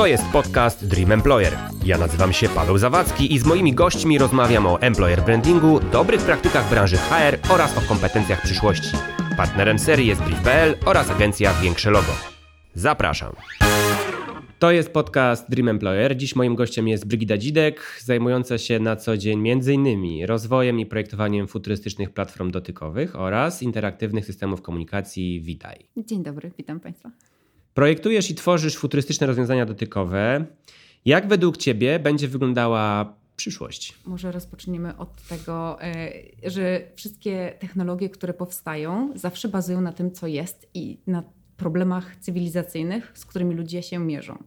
To jest podcast Dream Employer. Ja nazywam się Paweł Zawadzki i z moimi gośćmi rozmawiam o employer brandingu, dobrych praktykach branży HR oraz o kompetencjach przyszłości. Partnerem serii jest Brief.pl oraz agencja Większe Logo. Zapraszam. To jest podcast Dream Employer. Dziś moim gościem jest Brygida Dzidek, zajmująca się na co dzień m.in. rozwojem i projektowaniem futurystycznych platform dotykowych oraz interaktywnych systemów komunikacji Witaj. Dzień dobry, witam Państwa. Projektujesz i tworzysz futurystyczne rozwiązania dotykowe. Jak według Ciebie będzie wyglądała przyszłość? Może rozpoczniemy od tego, e, że wszystkie technologie, które powstają, zawsze bazują na tym, co jest i na problemach cywilizacyjnych, z którymi ludzie się mierzą.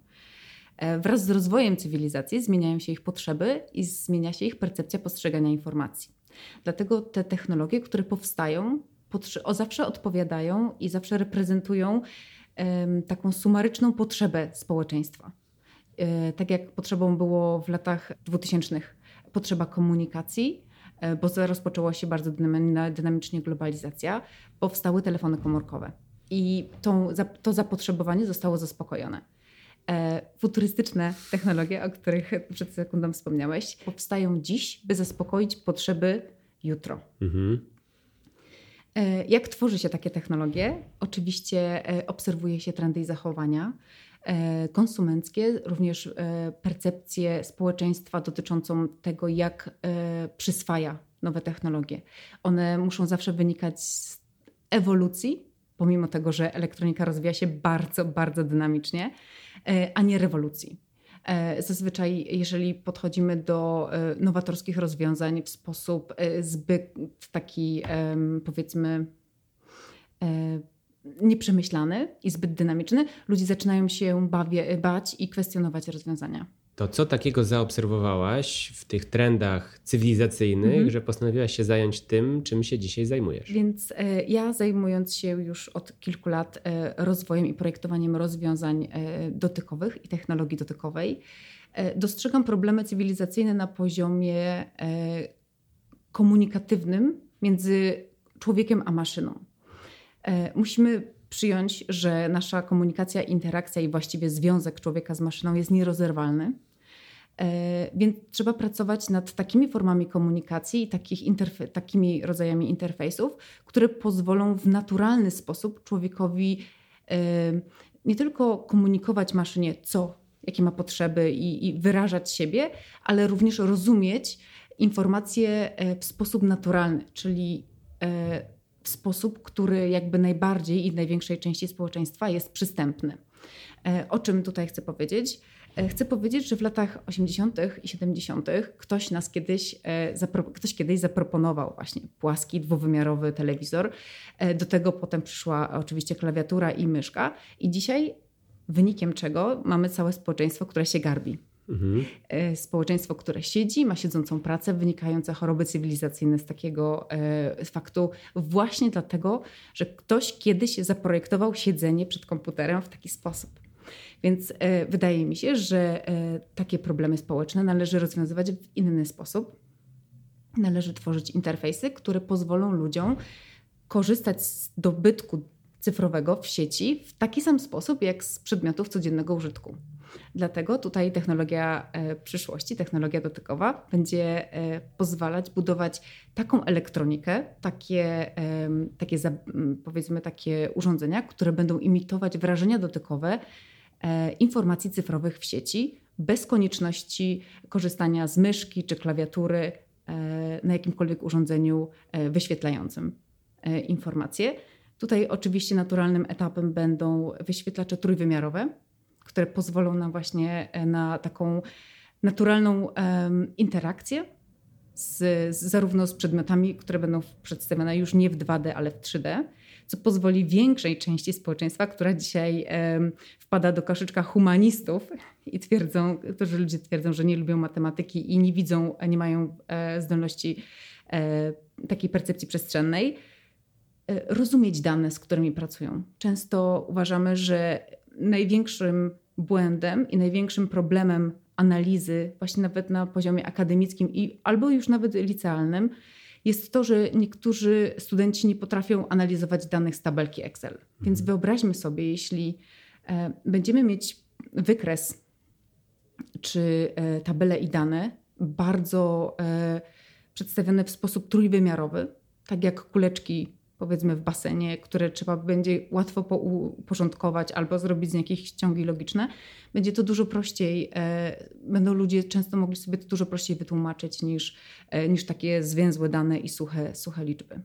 E, wraz z rozwojem cywilizacji zmieniają się ich potrzeby i zmienia się ich percepcja postrzegania informacji. Dlatego te technologie, które powstają, zawsze odpowiadają i zawsze reprezentują taką sumaryczną potrzebę społeczeństwa. E, tak jak potrzebą było w latach 2000 potrzeba komunikacji, e, bo rozpoczęła się bardzo dynamicznie globalizacja, powstały telefony komórkowe i tą, to zapotrzebowanie zostało zaspokojone. E, futurystyczne technologie, o których przed sekundą wspomniałeś, powstają dziś, by zaspokoić potrzeby jutro. Mhm. E, jak tworzy się takie technologie? Oczywiście e, obserwuje się trendy i zachowania e, konsumenckie, również percepcję społeczeństwa dotyczącą tego, jak przyswaja nowe technologie. One muszą zawsze wynikać z ewolucji, pomimo tego, że elektronika rozwija się bardzo, bardzo dynamicznie, a nie rewolucji. E, zazwyczaj, jeżeli podchodzimy do e, nowatorskich rozwiązań w sposób e, zbyt taki, powiedzmy, nieprzemyślany i zbyt dynamiczny, ludzie zaczynają się bawie, bać i kwestionować rozwiązania. To co takiego zaobserwowałaś w tych trendach cywilizacyjnych, mhm. że postanowiłaś się zająć tym, czym się dzisiaj zajmujesz? Więc e, ja zajmując się już od kilku lat e, rozwojem i projektowaniem rozwiązań e, dotykowych i technologii dotykowej, dostrzegam problemy cywilizacyjne na poziomie komunikatywnym między człowiekiem a maszyną. Musimy przyjąć, że nasza komunikacja, interakcja i właściwie związek człowieka z maszyną jest nierozerwalny. E, więc trzeba pracować nad takimi formami komunikacji i takimi rodzajami interfejsów, które pozwolą w naturalny sposób człowiekowi e, nie tylko komunikować maszynie, co, jakie ma potrzeby i, i wyrażać siebie, ale również rozumieć informacje e, w sposób naturalny, czyli w sposób, który jakby najbardziej i w największej części społeczeństwa jest przystępny. E, o czym tutaj chcę powiedzieć? E, chcę powiedzieć, że w latach 80. i 70. ktoś nas kiedyś, e, ktoś kiedyś zaproponował właśnie płaski, dwuwymiarowy telewizor. Do tego potem przyszła oczywiście klawiatura i myszka. I dzisiaj wynikiem czego mamy całe społeczeństwo, które się garbi. Mhm. E, społeczeństwo, które siedzi, ma siedzącą pracę, wynikające choroby cywilizacyjne z takiego e, faktu, właśnie dlatego, że ktoś kiedyś zaprojektował siedzenie przed komputerem w taki sposób. Więc e, wydaje mi się, że takie problemy społeczne należy rozwiązywać w inny sposób. Należy tworzyć interfejsy, które pozwolą ludziom korzystać z dobytku cyfrowego w sieci w taki sam sposób jak z przedmiotów codziennego użytku. Dlatego tutaj technologia e, przyszłości, technologia dotykowa będzie e, pozwalać budować taką elektronikę, takie, takie powiedzmy takie urządzenia, które będą imitować wrażenia dotykowe e, informacji cyfrowych w sieci bez konieczności korzystania z myszki czy klawiatury na jakimkolwiek urządzeniu wyświetlającym informacje. Tutaj oczywiście naturalnym etapem będą wyświetlacze trójwymiarowe, które pozwolą nam właśnie e, na taką naturalną interakcję z, z, zarówno z przedmiotami, które będą przedstawione już nie w 2D, ale w 3D, co pozwoli większej części społeczeństwa, która dzisiaj wpada do koszyczka humanistów i twierdzą, którzy ludzie twierdzą, że nie lubią matematyki i nie widzą, nie mają e, zdolności e, takiej percepcji przestrzennej, e, rozumieć dane, z którymi pracują. Często uważamy, że największym błędem i największym problemem analizy, właśnie nawet na poziomie akademickim i albo już nawet licealnym, jest to, że niektórzy studenci nie potrafią analizować danych z tabelki Excel. Więc mhm. wyobraźmy sobie, jeśli e, będziemy mieć wykres czy e, tabele i dane, bardzo e, przedstawione w sposób trójwymiarowy, tak jak kuleczki powiedzmy w basenie, które trzeba będzie łatwo uporządkować albo zrobić z jakieś ciągi logiczne, będzie to dużo prościej, e, będą ludzie często mogli sobie to dużo prościej wytłumaczyć niż, e, niż takie zwięzłe dane i suche, suche liczby.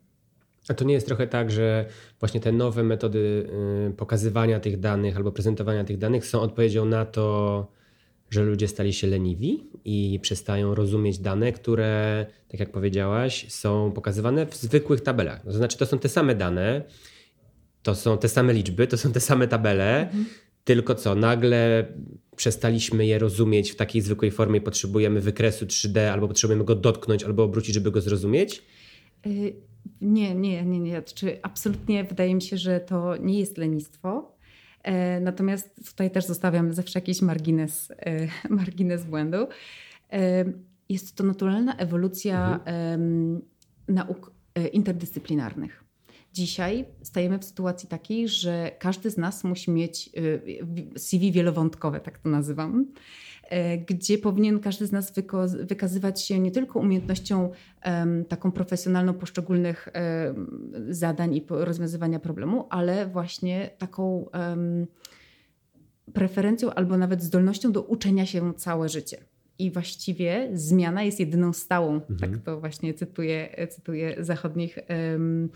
A to nie jest trochę tak, że właśnie te nowe metody y, pokazywania tych danych albo prezentowania tych danych są odpowiedzią na to, że ludzie stali się leniwi i przestają rozumieć dane, które, tak jak powiedziałaś, są pokazywane w zwykłych tabelach. To znaczy, to są te same dane, to są te same liczby, to są te same tabele, mhm. tylko co, nagle przestaliśmy je rozumieć w takiej zwykłej formie, potrzebujemy wykresu 3D, albo potrzebujemy go dotknąć, albo obrócić, żeby go zrozumieć? Y, nie, nie, nie, nie. Czy absolutnie wydaje mi się, że to nie jest lenistwo natomiast tutaj też zostawiam zawsze jakiś margines, e, margines błędu. E, jest to naturalna ewolucja mhm. nauk interdyscyplinarnych. Dzisiaj stajemy w sytuacji takiej, że każdy z nas musi mieć CV wielowątkowe, tak to nazywam. E, gdzie powinien każdy z nas wykazywać się nie tylko umiejętnością taką profesjonalną poszczególnych zadań i rozwiązywania problemu, ale właśnie taką preferencją albo nawet zdolnością do uczenia się całe życie. I właściwie zmiana jest jedyną stałą. Mhm. Tak to właśnie cytuję, cytuję zachodnich um,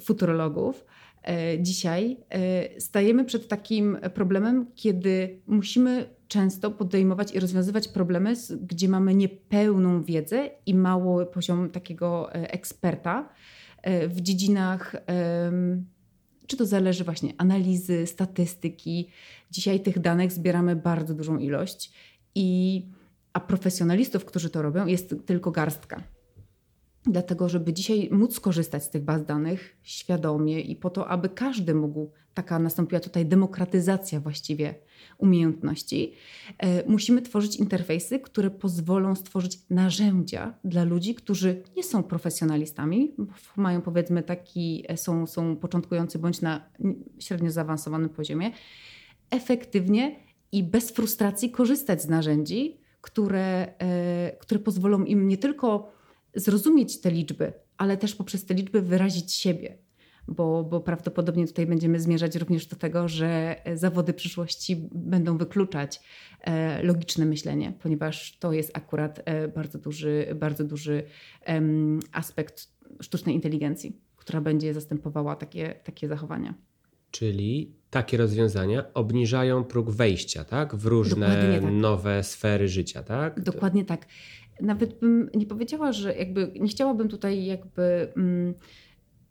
futurologów. E, dzisiaj e, stajemy przed takim problemem, kiedy musimy często podejmować i rozwiązywać problemy, gdzie mamy niepełną wiedzę i mały poziom takiego e, eksperta w dziedzinach, czy to zależy właśnie analizy, statystyki. Dzisiaj tych danych zbieramy bardzo dużą ilość i a profesjonalistów, którzy to robią, jest tylko garstka. Dlatego, żeby dzisiaj móc skorzystać z tych baz danych świadomie i po to, aby każdy mógł, taka nastąpiła tutaj demokratyzacja właściwie umiejętności, e, musimy tworzyć interfejsy, które pozwolą stworzyć narzędzia dla ludzi, którzy nie są profesjonalistami, mają powiedzmy taki, e, są, są początkujący bądź na średnio zaawansowanym poziomie, efektywnie i bez frustracji korzystać z narzędzi, które, e, które pozwolą im nie tylko zrozumieć te liczby, ale też poprzez te liczby wyrazić siebie. Bo, bo prawdopodobnie tutaj będziemy zmierzać również do tego, że zawody przyszłości będą wykluczać e, logiczne myślenie, ponieważ to jest akurat e, bardzo duży, bardzo duży aspekt sztucznej inteligencji, która będzie zastępowała takie, takie zachowania. Czyli takie rozwiązania obniżają próg wejścia tak? w różne tak. nowe sfery życia, tak? Dokładnie tak nawet bym nie powiedziała, że jakby nie chciałabym tutaj jakby mm,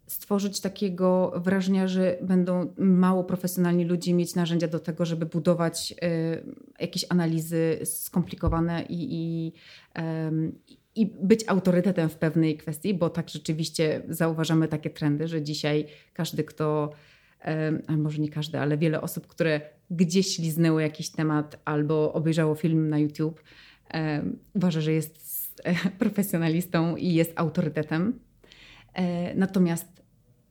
stworzyć takiego wrażenia, że będą mało profesjonalni ludzie mieć narzędzia do tego, żeby budować y, jakieś analizy skomplikowane i, i, i być autorytetem w pewnej kwestii, bo tak rzeczywiście zauważamy takie trendy, że dzisiaj każdy, kto a może nie każdy, ale wiele osób, które gdzieś liznęło jakiś temat albo obejrzało film na YouTube, uważa, że jest profesjonalistą i jest autorytetem. E, natomiast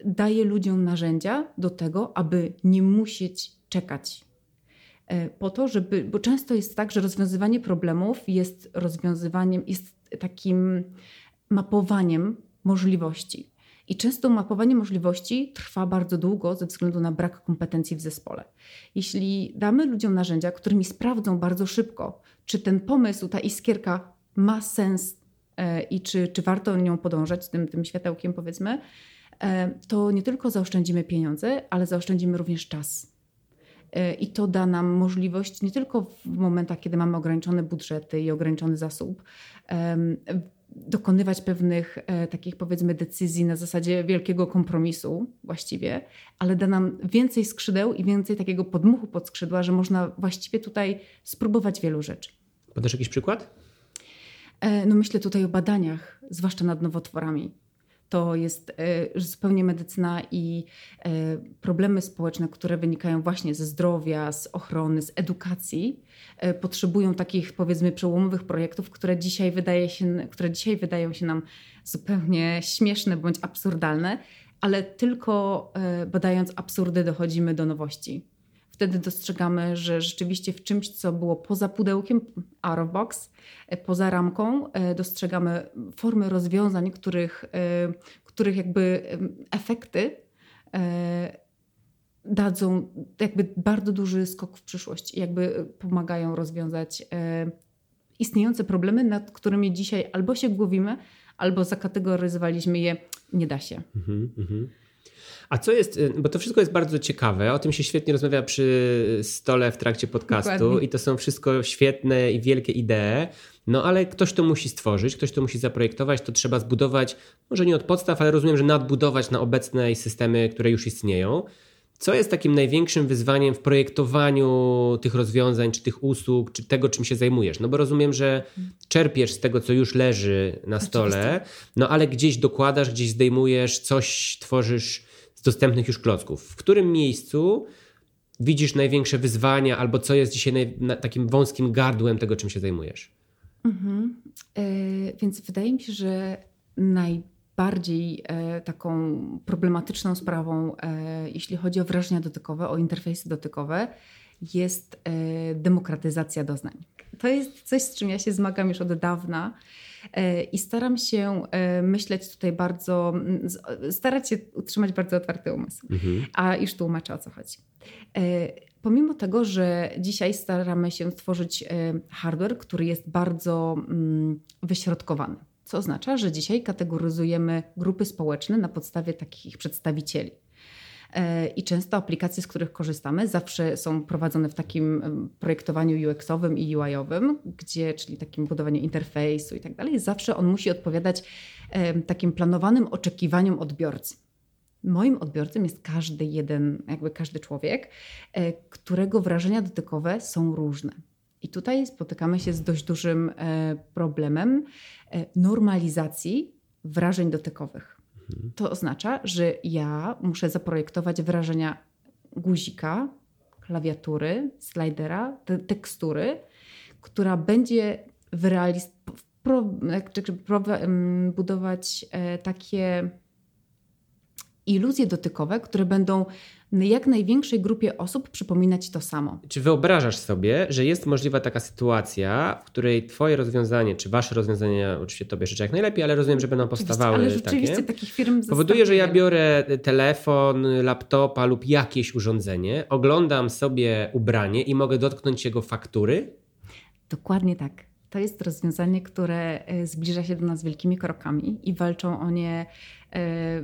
daje ludziom narzędzia do tego, aby nie musieć czekać. E, po to, żeby, bo często jest tak, że rozwiązywanie problemów jest rozwiązywaniem, jest takim mapowaniem możliwości. I często mapowanie możliwości trwa bardzo długo ze względu na brak kompetencji w zespole. Jeśli damy ludziom narzędzia, którymi sprawdzą bardzo szybko, czy ten pomysł, ta iskierka ma sens e, i czy, czy warto nią podążać, tym, tym światełkiem powiedzmy, e, to nie tylko zaoszczędzimy pieniądze, ale zaoszczędzimy również czas. E, I to da nam możliwość nie tylko w momentach, kiedy mamy ograniczone budżety i ograniczony zasób, dokonywać pewnych e, takich powiedzmy decyzji na zasadzie wielkiego kompromisu właściwie, ale da nam więcej skrzydeł i więcej takiego podmuchu pod skrzydła, że można właściwie tutaj spróbować wielu rzeczy. Podasz jakiś przykład? E, no myślę tutaj o badaniach, zwłaszcza nad nowotworami to jest e, zupełnie medycyna i e, problemy społeczne, które wynikają właśnie ze zdrowia, z ochrony, z edukacji, e, potrzebują takich powiedzmy przełomowych projektów, które dzisiaj, wydaje się, które dzisiaj wydają się nam zupełnie śmieszne bądź absurdalne, ale tylko badając absurdy dochodzimy do nowości. Wtedy dostrzegamy, że rzeczywiście w czymś, co było poza pudełkiem, out of box, e, poza ramką, e, dostrzegamy formy rozwiązań, których, e, których jakby efekty dadzą jakby bardzo duży skok w przyszłość i jakby pomagają rozwiązać istniejące problemy, nad którymi dzisiaj albo się głowimy, albo zakategoryzowaliśmy je, nie da się. Mhm, mhm. A co jest, y, bo to wszystko jest bardzo ciekawe, o tym się świetnie rozmawia przy stole w trakcie podcastu Dokładnie. i to są wszystko świetne i wielkie idee, no ale ktoś to musi stworzyć, ktoś to musi zaprojektować, to trzeba zbudować, może nie od podstaw, ale rozumiem, że nadbudować na obecne systemy, które już istnieją. Co jest takim największym wyzwaniem w projektowaniu tych rozwiązań, czy tych usług, czy tego, czym się zajmujesz? No bo rozumiem, że czerpiesz z tego, co już leży na stole, no ale gdzieś dokładasz, gdzieś zdejmujesz, coś tworzysz dostępnych już klocków. W którym miejscu widzisz największe wyzwania, albo co jest dzisiaj naj, takim wąskim gardłem tego, czym się zajmujesz? Mhm. Yy, więc wydaje mi się, że naj bardziej e, taką problematyczną sprawą, e, jeśli chodzi o wrażenia dotykowe, o interfejsy dotykowe, jest e, demokratyzacja doznań. To jest coś, z czym ja się zmagam już od dawna i staram się myśleć tutaj bardzo, starać się utrzymać bardzo otwarty umysł. Mhm. A już tłumaczę o co chodzi. Pomimo tego, że dzisiaj staramy się tworzyć hardware, który jest bardzo mm, wyśrodkowany co oznacza, że dzisiaj kategoryzujemy grupy społeczne na podstawie takich ich przedstawicieli. E, I często aplikacje, z których korzystamy, zawsze są prowadzone w takim projektowaniu UX-owym i UI-owym, gdzie, czyli takim budowaniu interfejsu i tak dalej, zawsze on musi odpowiadać takim planowanym oczekiwaniom odbiorcy. Moim odbiorcą jest każdy jeden, jakby każdy człowiek, e, którego wrażenia dotykowe są różne. I tutaj spotykamy się z dość dużym e, problemem normalizacji wrażeń dotykowych. To oznacza, że ja muszę zaprojektować wrażenia guzika, klawiatury, slidera, te tekstury, która będzie wyrealiz- pro, pro, budować e, takie iluzje dotykowe, które będą jak największej grupie osób przypominać to samo. Czy wyobrażasz sobie, że jest możliwa taka sytuacja, w której twoje rozwiązanie, czy wasze rozwiązania, oczywiście tobie życzę jak najlepiej, ale rozumiem, że będą powstawały ale rzeczywiście takie, takich firm powoduje, że ja biorę telefon, laptopa lub jakieś urządzenie, oglądam sobie ubranie i mogę dotknąć jego faktury? Dokładnie tak. To jest rozwiązanie, które e, zbliża się do nas wielkimi krokami i walczą o nie e,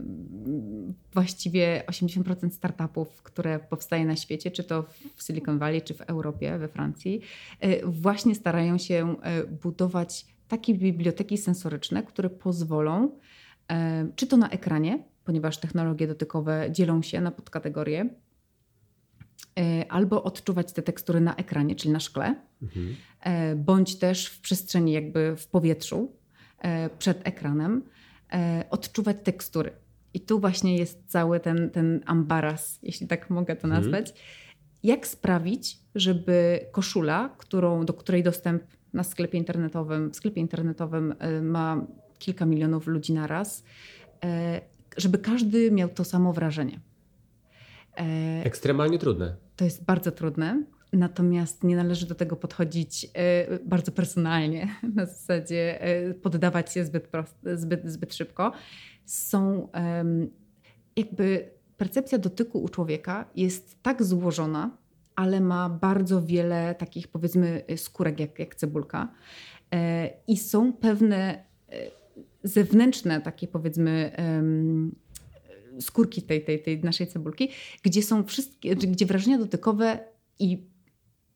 właściwie 80% startupów, które powstaje na świecie, czy to w Silicon Valley, czy w Europie, we Francji, e, właśnie starają się budować takie biblioteki sensoryczne, które pozwolą, czy to na ekranie, ponieważ technologie dotykowe dzielą się na podkategorie, albo odczuwać te tekstury na ekranie, czyli na szkle, mhm. bądź też w przestrzeni, jakby w powietrzu, e, przed ekranem, e, odczuwać tekstury. I tu właśnie jest cały ten, ten ambaras, jeśli tak mogę to mhm. nazwać. Mhm. Jak sprawić, żeby koszula, którą, do której dostęp na sklepie internetowym, w sklepie internetowym ma kilka milionów ludzi naraz, żeby każdy miał to samo wrażenie. Ekstremalnie trudne. To jest bardzo trudne. Natomiast nie należy do tego podchodzić e, bardzo personalnie, na zasadzie e, poddawać się zbyt, prost, zbyt, zbyt szybko. Są jakby percepcja dotyku u człowieka jest tak złożona, ale ma bardzo wiele takich powiedzmy skórek jak, jak cebulka. E, I są pewne zewnętrzne takie powiedzmy skórki tej, tej, tej naszej cebulki, gdzie są wszystkie, gdzie wrażenia dotykowe i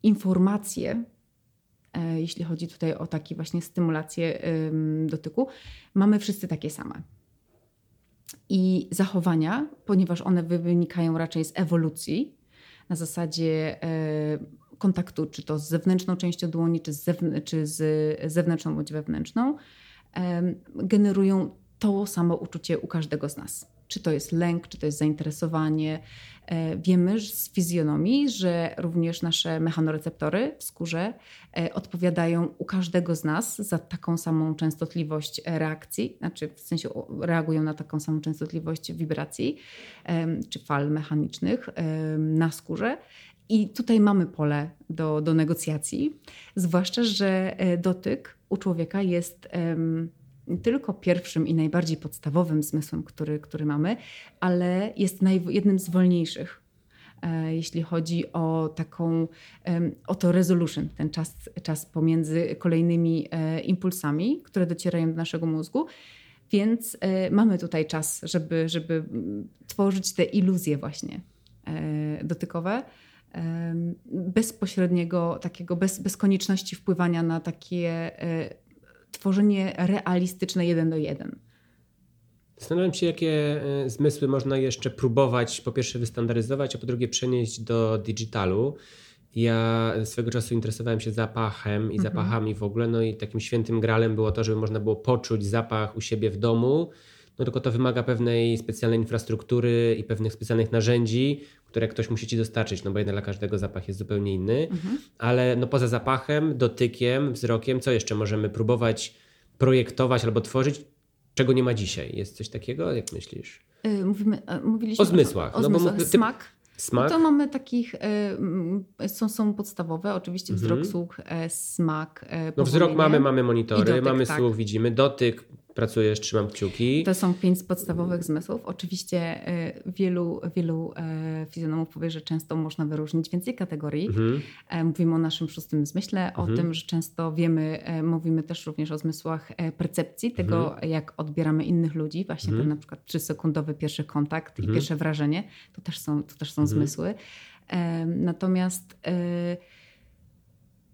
informacje, e, jeśli chodzi tutaj o takie właśnie stymulację dotyku, mamy wszyscy takie same. I zachowania, ponieważ one wynikają raczej z ewolucji, na zasadzie e, kontaktu, czy to z zewnętrzną częścią dłoni, czy z, czy z zewnętrzną bądź wewnętrzną, generują to samo uczucie u każdego z nas czy to jest lęk, czy to jest zainteresowanie. E, wiemy z fizjonomii, że również nasze mechanoreceptory w skórze e, odpowiadają u każdego z nas za taką samą częstotliwość reakcji, znaczy w sensie reagują na taką samą częstotliwość wibracji czy fal mechanicznych na skórze. I tutaj mamy pole do, do negocjacji, zwłaszcza, że e, dotyk u człowieka jest tylko pierwszym i najbardziej podstawowym zmysłem, który, który mamy, ale jest jednym z wolniejszych e, jeśli chodzi o taką, o to resolution, ten czas, czas pomiędzy kolejnymi e, impulsami, które docierają do naszego mózgu. Więc mamy tutaj czas, żeby, żeby tworzyć te iluzje właśnie dotykowe bezpośredniego, takiego bez, bez konieczności wpływania na takie e, tworzenie realistyczne jeden do jeden. Zastanawiam się, jakie e, zmysły można jeszcze próbować po pierwsze wystandaryzować, a po drugie przenieść do digitalu. Ja swego czasu interesowałem się zapachem i mhm. zapachami w ogóle, no i takim świętym gralem było to, żeby można było poczuć zapach u siebie w domu, no tylko to wymaga pewnej specjalnej infrastruktury i pewnych specjalnych narzędzi, które ktoś musi ci dostarczyć, no bo jednak dla każdego zapach jest zupełnie inny. Mhm. Ale no poza zapachem, dotykiem, wzrokiem, co jeszcze możemy próbować projektować albo tworzyć, czego nie ma dzisiaj? Jest coś takiego? Jak myślisz? Yy, mówimy, mówiliśmy o zmysłach. O, o no zmysłach. Bo, ty, Smak. Smak? No to mamy takich, y, są, są podstawowe, oczywiście wzrok, mhm. słuch, e, smak. E, no wzrok mamy, mamy monitory, dotyk, mamy tak. słuch, widzimy, dotyk, pracujesz, trzymam kciuki. To są pięć podstawowych zmysłów. Oczywiście y, wielu, wielu e, fizjonomów powie, że często można wyróżnić więcej kategorii. Mhm. E, mówimy o naszym szóstym zmyśle, mhm. o tym, że często wiemy, e, mówimy też również o zmysłach percepcji, tego mhm. jak odbieramy innych ludzi, właśnie ten mhm. na przykład trzysekundowy pierwszy kontakt i mhm. pierwsze wrażenie, to też są, to też są mhm. zmysły. Natomiast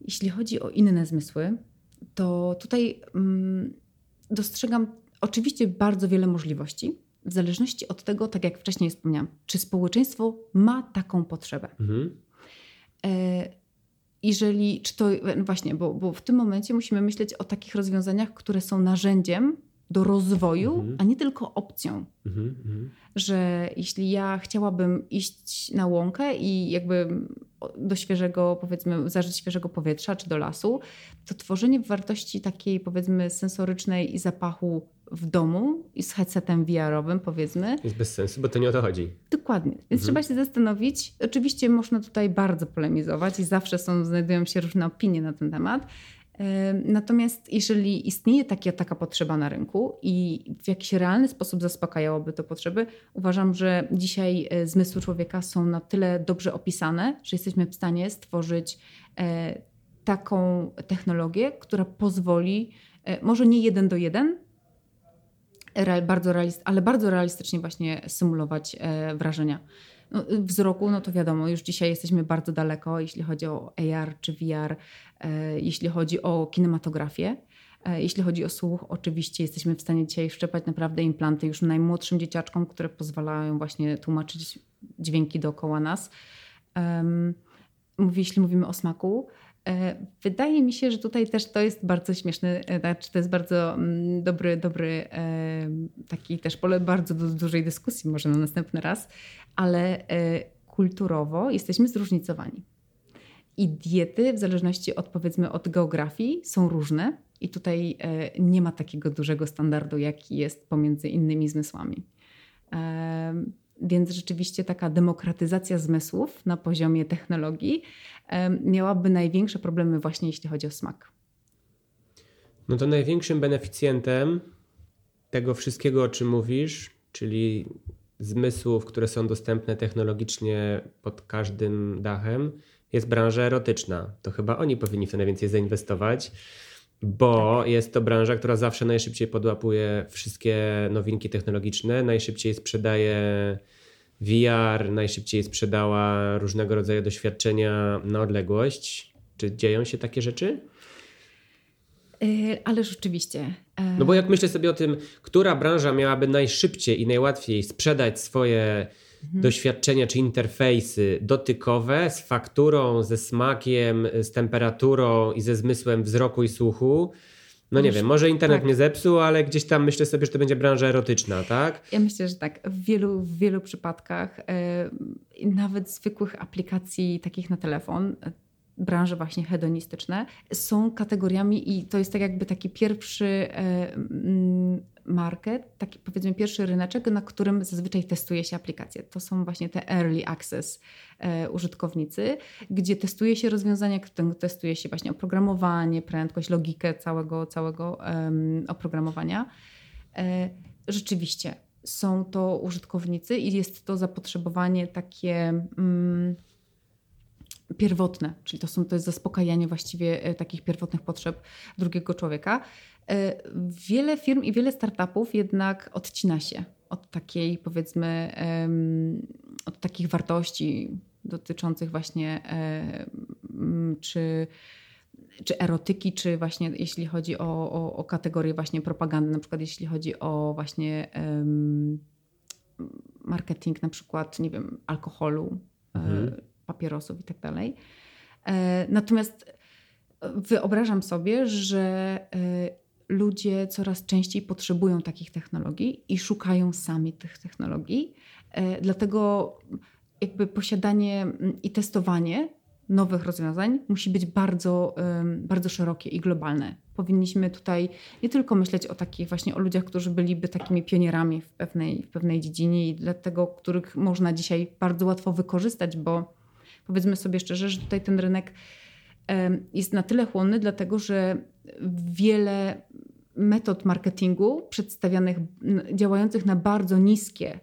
jeśli chodzi o inne zmysły, to tutaj mm, dostrzegam oczywiście bardzo wiele możliwości, w zależności od tego, tak jak wcześniej wspomniałam, czy społeczeństwo ma taką potrzebę. Mhm. E, jeżeli, czy to właśnie, bo, bo w tym momencie musimy myśleć o takich rozwiązaniach, które są narzędziem do rozwoju, mhm. a nie tylko opcją. Mhm, mhm, że jeśli ja chciałabym iść na łąkę i jakby do świeżego, powiedzmy, zażyć świeżego powietrza czy do lasu, to tworzenie wartości takiej, powiedzmy, sensorycznej i zapachu w domu i z headsetem VR-owym, powiedzmy. Jest bez sensu, bo to nie o to chodzi. Dokładnie. Więc trzeba się zastanowić. Oczywiście można tutaj bardzo polemizować i zawsze są, znajdują się różne opinie na ten temat. Natomiast jeżeli istnieje taka, potrzeba na rynku i w jakiś realny sposób zaspokajałoby to potrzeby, uważam, że dzisiaj e, zmysły człowieka są na tyle dobrze opisane, że jesteśmy w stanie stworzyć e, taką technologię, która pozwoli, e, może nie jeden do jeden, bardzo realist, ale bardzo realistycznie właśnie symulować wrażenia. No, wzroku, no to wiadomo, już dzisiaj jesteśmy bardzo daleko, jeśli chodzi o AR czy VR, e, jeśli chodzi o kinematografię. E, jeśli chodzi o słuch, oczywiście jesteśmy w stanie dzisiaj wszczepać naprawdę implanty już najmłodszym dzieciaczkom, które pozwalają właśnie tłumaczyć dźwięki dookoła nas. Jeśli mówimy o smaku, wydaje mi się, że tutaj też to jest bardzo śmieszny, e, znaczy to jest bardzo mm, dobry, dobry e, taki też pole bardzo dużej dyskusji, może na następny raz, ale kulturowo jesteśmy zróżnicowani. I diety, w zależności od powiedzmy od geografii, są różne, i tutaj nie ma takiego dużego standardu, jaki jest pomiędzy innymi zmysłami. Więc rzeczywiście taka demokratyzacja zmysłów na poziomie technologii miałaby największe problemy właśnie jeśli chodzi o smak. No to największym beneficjentem tego wszystkiego, o czym mówisz, czyli zmysłów, które są dostępne technologicznie pod każdym dachem, jest branża erotyczna. To chyba oni powinni w to najwięcej zainwestować, bo jest to branża, która zawsze najszybciej podłapuje wszystkie nowinki technologiczne, najszybciej sprzedaje VR najszybciej sprzedała różnego rodzaju doświadczenia na odległość. Czy dzieją się takie rzeczy? E, ale rzeczywiście. E, no bo jak myślę sobie o tym, która branża miałaby najszybciej i najłatwiej sprzedać swoje mhm. doświadczenia czy interfejsy dotykowe z fakturą, ze smakiem, z temperaturą i ze zmysłem wzroku i słuchu, no nie wiem, może internet tak. mnie zepsuł, ale gdzieś tam myślę sobie, że to będzie branża erotyczna, tak? Ja myślę, że tak. W wielu, w wielu przypadkach, yy, nawet zwykłych aplikacji takich na telefon, e, branże właśnie hedonistyczne są kategoriami i to jest tak jakby taki pierwszy, e, market, taki powiedzmy pierwszy ryneczek, na którym zazwyczaj testuje się aplikacje. To są właśnie te early access e, użytkownicy, gdzie testuje się rozwiązania, testuje się właśnie oprogramowanie, prędkość, logikę całego, całego oprogramowania. E, rzeczywiście są to użytkownicy i jest to zapotrzebowanie takie. Um, pierwotne, czyli to, są, to jest zaspokajanie właściwie e, takich pierwotnych potrzeb drugiego człowieka. E, wiele firm i wiele startupów jednak odcina się od takiej, powiedzmy, od takich wartości dotyczących właśnie czy, czy erotyki, czy właśnie jeśli chodzi o, o, o kategorię właśnie propagandy, na przykład jeśli chodzi o właśnie um, marketing na przykład, nie wiem, alkoholu, mhm papierosów i tak dalej. E, natomiast wyobrażam sobie, że e, ludzie coraz częściej potrzebują takich technologii i szukają sami tych technologii. E, dlatego jakby posiadanie i testowanie nowych rozwiązań musi być bardzo, bardzo szerokie i globalne. Powinniśmy tutaj nie tylko myśleć o takich właśnie o ludziach, którzy byliby takimi pionierami w pewnej, w pewnej dziedzinie i dlatego, których można dzisiaj bardzo łatwo wykorzystać, bo powiedzmy sobie szczerze, że tutaj ten rynek jest na tyle chłonny, dlatego że wiele metod marketingu przedstawianych, działających na bardzo niskie,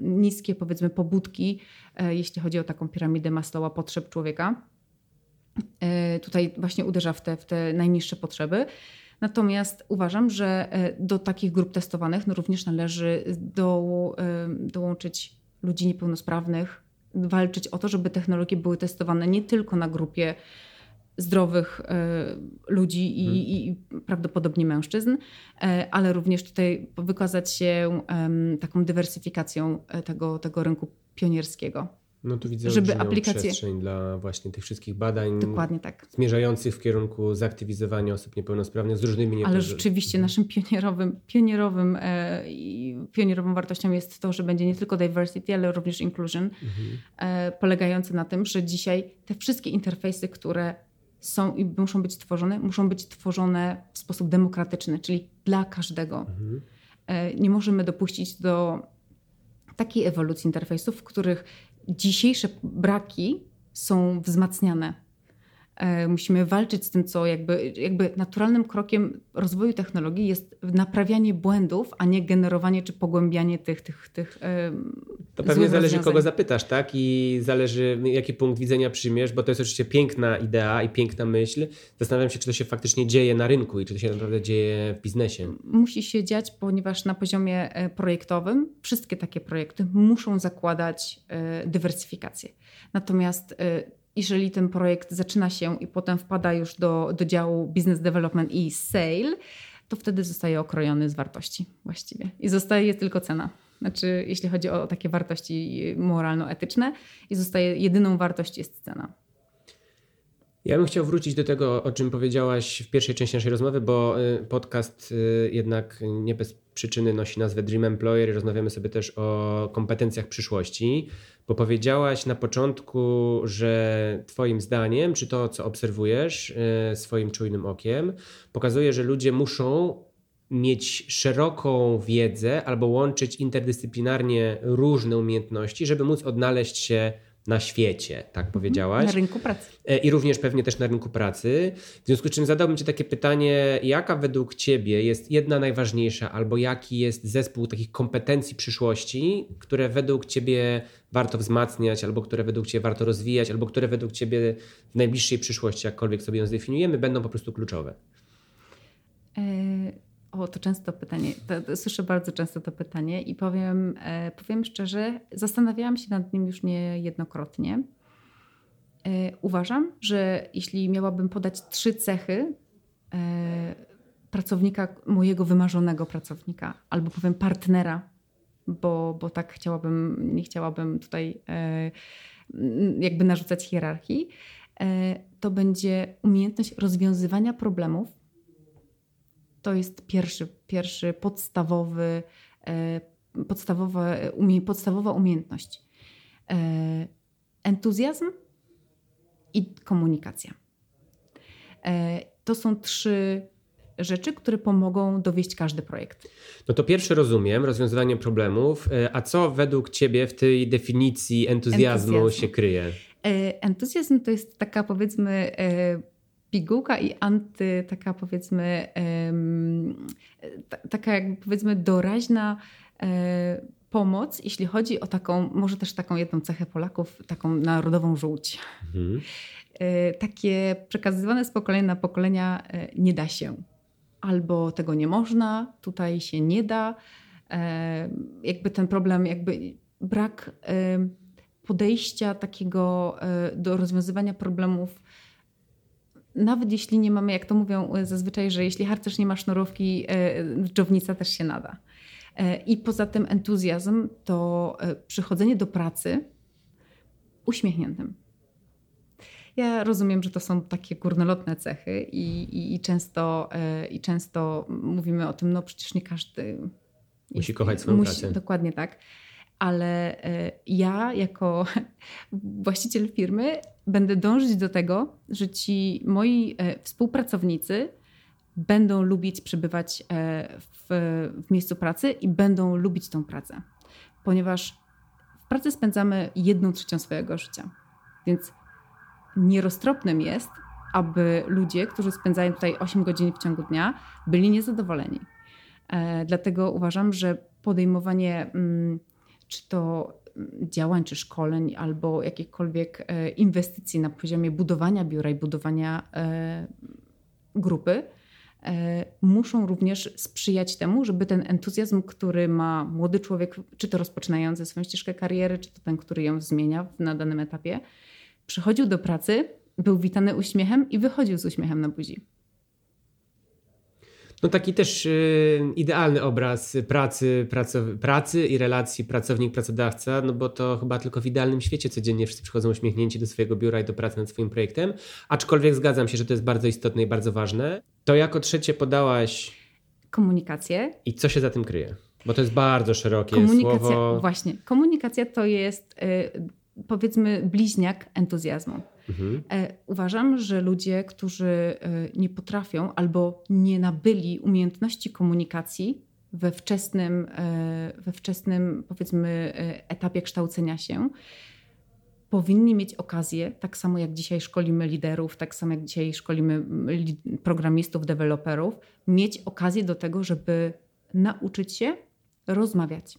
niskie powiedzmy pobudki, e, jeśli chodzi o taką piramidę Maslowa potrzeb człowieka. E, tutaj właśnie uderza w te, w te najniższe potrzeby. Natomiast uważam, że e, do takich grup testowanych no również należy do, dołączyć ludzi niepełnosprawnych, walczyć o to, żeby technologie były testowane nie tylko na grupie zdrowych e, ludzi i, hmm. i, prawdopodobnie mężczyzn, e, ale również tutaj wykazać się taką dywersyfikacją e, tego, tego rynku pionierskiego. No tu widzę żeby aplikacje przestrzeń dla właśnie tych wszystkich badań. Dokładnie tak. Zmierzających w kierunku zaktywizowania osób niepełnosprawnych z różnymi Ale rzeczywiście naszym pionierowym, pionierowym e, pionierową wartością jest to, że będzie nie tylko diversity, ale również inclusion, mhm. e, polegające na tym, że dzisiaj te wszystkie interfejsy, które są i muszą być tworzone, muszą być tworzone w sposób demokratyczny, czyli dla każdego. Mhm. E, nie możemy dopuścić do takiej ewolucji interfejsów, w których dzisiejsze braki są wzmacniane. E, musimy walczyć z tym, co jakby, jakby naturalnym krokiem rozwoju technologii jest naprawianie błędów, a nie generowanie czy pogłębianie tych. tych, tych to pewnie zależy, rozwiązań. kogo zapytasz, tak? I zależy, jaki punkt widzenia przyjmiesz, bo to jest oczywiście piękna idea i piękna myśl. Zastanawiam się, czy to się faktycznie dzieje na rynku i czy to się naprawdę dzieje w biznesie. Musi się dziać, ponieważ na poziomie e, projektowym wszystkie takie projekty muszą zakładać e, dywersyfikację. Natomiast jeżeli ten projekt zaczyna się i potem wpada już do, do działu business development i sale, to wtedy zostaje okrojony z wartości właściwie. I zostaje tylko cena. Znaczy, jeśli chodzi o takie wartości moralno-etyczne, i zostaje jedyną wartość jest cena. Ja bym chciał wrócić do tego, o czym powiedziałaś w pierwszej części naszej rozmowy, bo y, podcast y, jednak nie bez przyczyny nosi nazwę Dream Employer i rozmawiamy sobie też o kompetencjach przyszłości, bo powiedziałaś na początku, że Twoim zdaniem, czy to, co obserwujesz y, swoim czujnym okiem, pokazuje, że ludzie muszą mieć szeroką wiedzę albo łączyć interdyscyplinarnie różne umiejętności, żeby móc odnaleźć się na świecie, tak mhm. powiedziałaś. Na rynku pracy. E, I również pewnie też na rynku pracy. W związku z czym zadałbym Ci takie pytanie, jaka według Ciebie jest jedna najważniejsza, albo jaki jest zespół takich kompetencji przyszłości, które według Ciebie warto wzmacniać, albo które według Ciebie warto rozwijać, albo które według Ciebie w najbliższej przyszłości, jakkolwiek sobie ją zdefiniujemy, będą po prostu kluczowe? O, to często pytanie. To, to, słyszę bardzo często to pytanie i powiem, e, powiem szczerze, zastanawiałam się nad nim już niejednokrotnie. E, uważam, że jeśli miałabym podać trzy cechy e, pracownika, mojego wymarzonego pracownika, albo powiem partnera, bo, bo tak chciałabym, nie chciałabym tutaj e, jakby narzucać hierarchii, e, to będzie umiejętność rozwiązywania problemów to jest pierwszy, pierwszy podstawowy, e, podstawowa, umie, podstawowa umiejętność. E, entuzjazm i komunikacja. E, to są trzy rzeczy, które pomogą dowieść każdy projekt. No to pierwszy rozumiem, rozwiązywanie problemów. A co według Ciebie w tej definicji entuzjazmu, entuzjazmu. się kryje? Entuzjazm to jest taka powiedzmy pigułka i anty, taka powiedzmy, taka jakby powiedzmy doraźna pomoc, jeśli chodzi o taką, może też taką jedną cechę Polaków, taką narodową żółć. Mhm. E, takie przekazywane z pokolenia na pokolenia e, nie da się. Albo tego nie można, tutaj się nie da. E, jakby ten problem, jakby brak podejścia takiego do rozwiązywania problemów nawet jeśli nie mamy, jak to mówią zazwyczaj, że jeśli harcerz nie ma sznurówki, dżownica też się nada. I poza tym entuzjazm to przychodzenie do pracy uśmiechniętym. Ja rozumiem, że to są takie górnolotne cechy i, i, i często, e, i często mówimy o tym, no przecież nie każdy musi jest, kochać swoją musi, pracę. Dokładnie tak. Ale e, ja jako właściciel firmy będę dążyć do tego, że ci moi e, współpracownicy będą lubić przebywać w, w miejscu pracy i będą lubić tą pracę. Ponieważ w pracy spędzamy jedną trzecią swojego życia. Więc nieroztropnym jest, aby ludzie, którzy spędzają tutaj 8 godzin w ciągu dnia, byli niezadowoleni. E, dlatego uważam, że podejmowanie mm, czy to mm, działań, czy szkoleń, albo jakichkolwiek e, inwestycji na poziomie budowania biura i budowania e, grupy, muszą również sprzyjać temu, żeby ten entuzjazm, który ma młody człowiek, czy to rozpoczynający swoją ścieżkę kariery, czy to ten, który ją zmienia na danym etapie, przychodził do pracy, był witany uśmiechem i wychodził z uśmiechem na buzi. No taki też y, idealny obraz pracy, pracow- pracy i relacji pracownik-pracodawca, no bo to chyba tylko w idealnym świecie codziennie wszyscy przychodzą uśmiechnięci do swojego biura i do pracy nad swoim projektem. Aczkolwiek zgadzam się, że to jest bardzo istotne i bardzo ważne. To jako trzecie podałaś... Komunikację. I co się za tym kryje? Bo to jest bardzo szerokie Komunikacja, słowo. Właśnie. Komunikacja to jest y, powiedzmy bliźniak entuzjazmu. Mhm. E, uważam, że ludzie, którzy e, nie potrafią albo nie nabyli umiejętności komunikacji we wczesnym, e, we wczesnym powiedzmy etapie kształcenia się, powinni mieć okazję, tak samo jak dzisiaj szkolimy liderów, tak samo jak dzisiaj szkolimy programistów, deweloperów, mieć okazję do tego, żeby nauczyć się rozmawiać.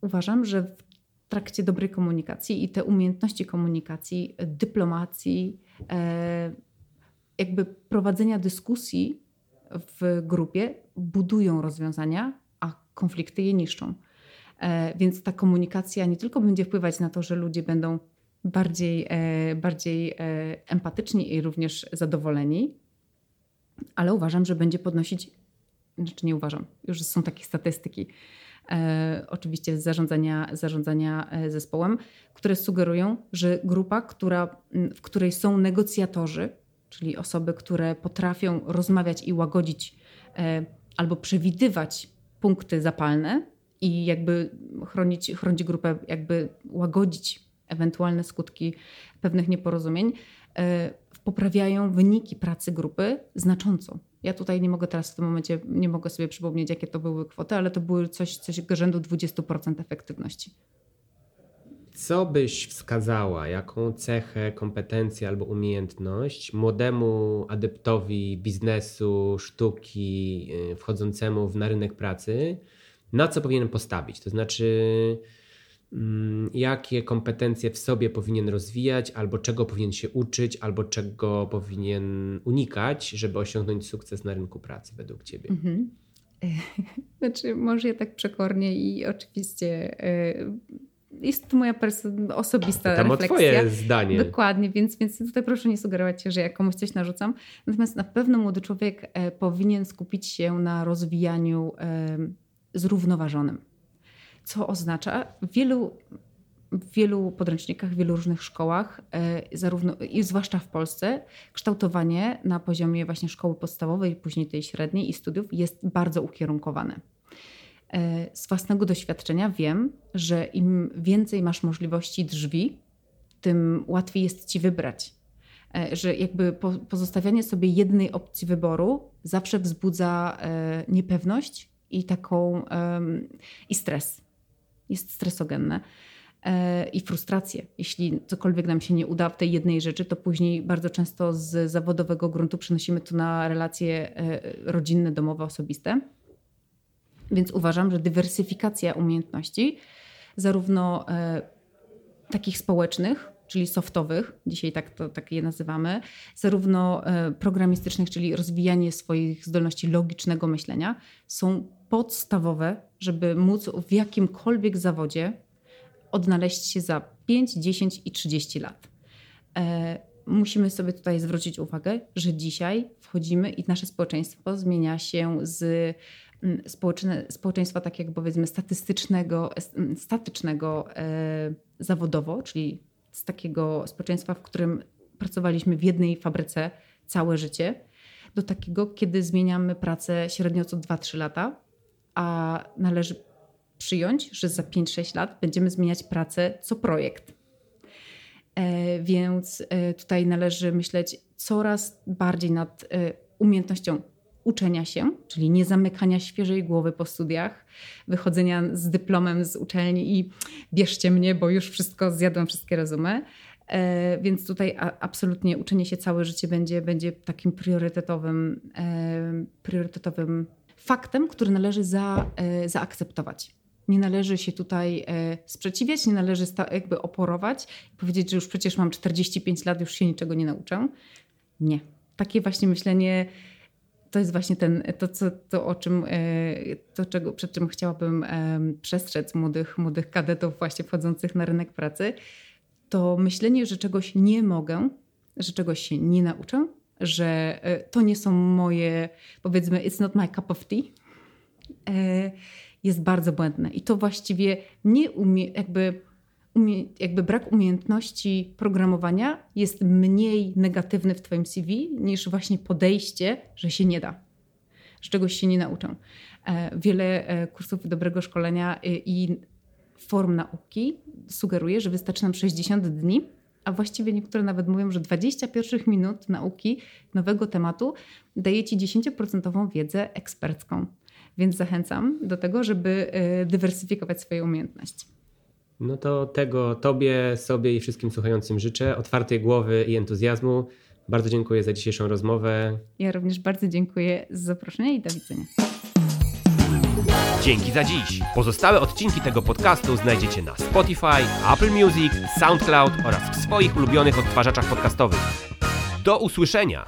Uważam, że w trakcie dobrej komunikacji i te umiejętności komunikacji, dyplomacji, e, jakby prowadzenia dyskusji w grupie budują rozwiązania, a konflikty je niszczą. E, więc ta komunikacja nie tylko będzie wpływać na to, że ludzie będą bardziej, e, bardziej empatyczni i również zadowoleni, ale uważam, że będzie podnosić, znaczy nie uważam, już są takie statystyki, e, oczywiście zarządzania, zarządzania e, zespołem, które sugerują, że grupa, która, w której są negocjatorzy, czyli osoby, które potrafią rozmawiać i łagodzić e, albo przewidywać punkty zapalne i jakby chronić, chronić grupę, jakby łagodzić ewentualne skutki pewnych nieporozumień, poprawiają wyniki pracy grupy znacząco. Ja tutaj nie mogę teraz w tym momencie, nie mogę sobie przypomnieć, jakie to były kwoty, ale to były coś, coś rzędu 20% efektywności. Co byś wskazała, jaką cechę, kompetencję albo umiejętność młodemu adeptowi biznesu, sztuki, y, wchodzącemu na rynek pracy, na co powinien postawić? To znaczy, jakie kompetencje w sobie powinien rozwijać, albo czego powinien się uczyć, albo czego powinien unikać, żeby osiągnąć sukces na rynku pracy według Ciebie? Mhm. Znaczy, może ja tak przekornie i oczywiście e, jest to moja osobista Tam refleksja. twoje zdanie. Dokładnie, więc, więc tutaj proszę nie sugerować się, że ja komuś coś narzucam. Natomiast na pewno młody człowiek e, powinien skupić się na rozwijaniu zrównoważonym co oznacza w wielu, w wielu podręcznikach, w wielu różnych szkołach, e, zarówno i zwłaszcza w Polsce, kształtowanie na poziomie właśnie szkoły podstawowej, później tej średniej i studiów jest bardzo ukierunkowane. E, z własnego doświadczenia wiem, że im więcej masz możliwości drzwi, tym łatwiej jest ci wybrać. E, że jakby pozostawianie sobie jednej opcji wyboru zawsze wzbudza niepewność i taką i stres. Jest stresogenne e, i frustrację. Jeśli cokolwiek nam się nie uda w tej jednej rzeczy, to później bardzo często z zawodowego gruntu przenosimy to na relacje rodzinne, domowe, osobiste. Więc uważam, że dywersyfikacja umiejętności, zarówno takich społecznych, czyli softowych, dzisiaj tak, to, tak je nazywamy, zarówno e, programistycznych, czyli rozwijanie swoich zdolności logicznego myślenia, są podstawowe, żeby móc w jakimkolwiek zawodzie odnaleźć się za 5, 10 i 30 lat. E, musimy sobie tutaj zwrócić uwagę, że dzisiaj wchodzimy i nasze społeczeństwo zmienia się z mm, społeczeństwa tak jak powiedzmy statystycznego, statycznego e, zawodowo, czyli z takiego społeczeństwa, w którym pracowaliśmy w jednej fabryce całe życie, do takiego, kiedy zmieniamy pracę średnio co 2-3 lata, a należy przyjąć, że za 5-6 lat będziemy zmieniać pracę co projekt. E, więc e, tutaj należy myśleć coraz bardziej nad e, umiejętnością uczenia się, czyli nie zamykania świeżej głowy po studiach, wychodzenia z dyplomem z uczelni i bierzcie mnie, bo już wszystko zjadłam, wszystkie rozumy. Więc tutaj absolutnie uczenie się całe życie będzie, będzie takim priorytetowym, priorytetowym faktem, który należy za, e, zaakceptować. Nie należy się tutaj sprzeciwiać, nie należy jakby oporować i powiedzieć, że już przecież mam 45 lat, już się niczego nie nauczę. Nie. Takie właśnie myślenie to jest właśnie ten, to, co, to o czym, e, to czego, przed czym chciałabym przestrzec młodych, młodych kadetów właśnie wchodzących na rynek pracy, to myślenie, że czegoś nie mogę, że czegoś się nie nauczę, że e, to nie są moje, powiedzmy, it's not my cup of tea, e, jest bardzo błędne. I to właściwie nie umie, jakby umie, jakby brak umiejętności programowania jest mniej negatywny w Twoim CV niż właśnie podejście, że się nie da, że czegoś się nie nauczę. E, wiele kursów dobrego szkolenia i form nauki sugeruje, że wystarczy nam 60 dni, a właściwie niektóre nawet mówią, że 20 pierwszych minut nauki nowego tematu daje Ci 10% wiedzę ekspercką. Więc zachęcam do tego, żeby dywersyfikować swoje umiejętności. No to tego Tobie, sobie i wszystkim słuchającym życzę otwartej głowy i entuzjazmu. Bardzo dziękuję za dzisiejszą rozmowę. Ja również bardzo dziękuję za zaproszenie i do widzenia. Dzięki za dziś. Pozostałe odcinki tego podcastu znajdziecie na Spotify, Apple Music, SoundCloud oraz w swoich ulubionych odtwarzaczach podcastowych. Do usłyszenia!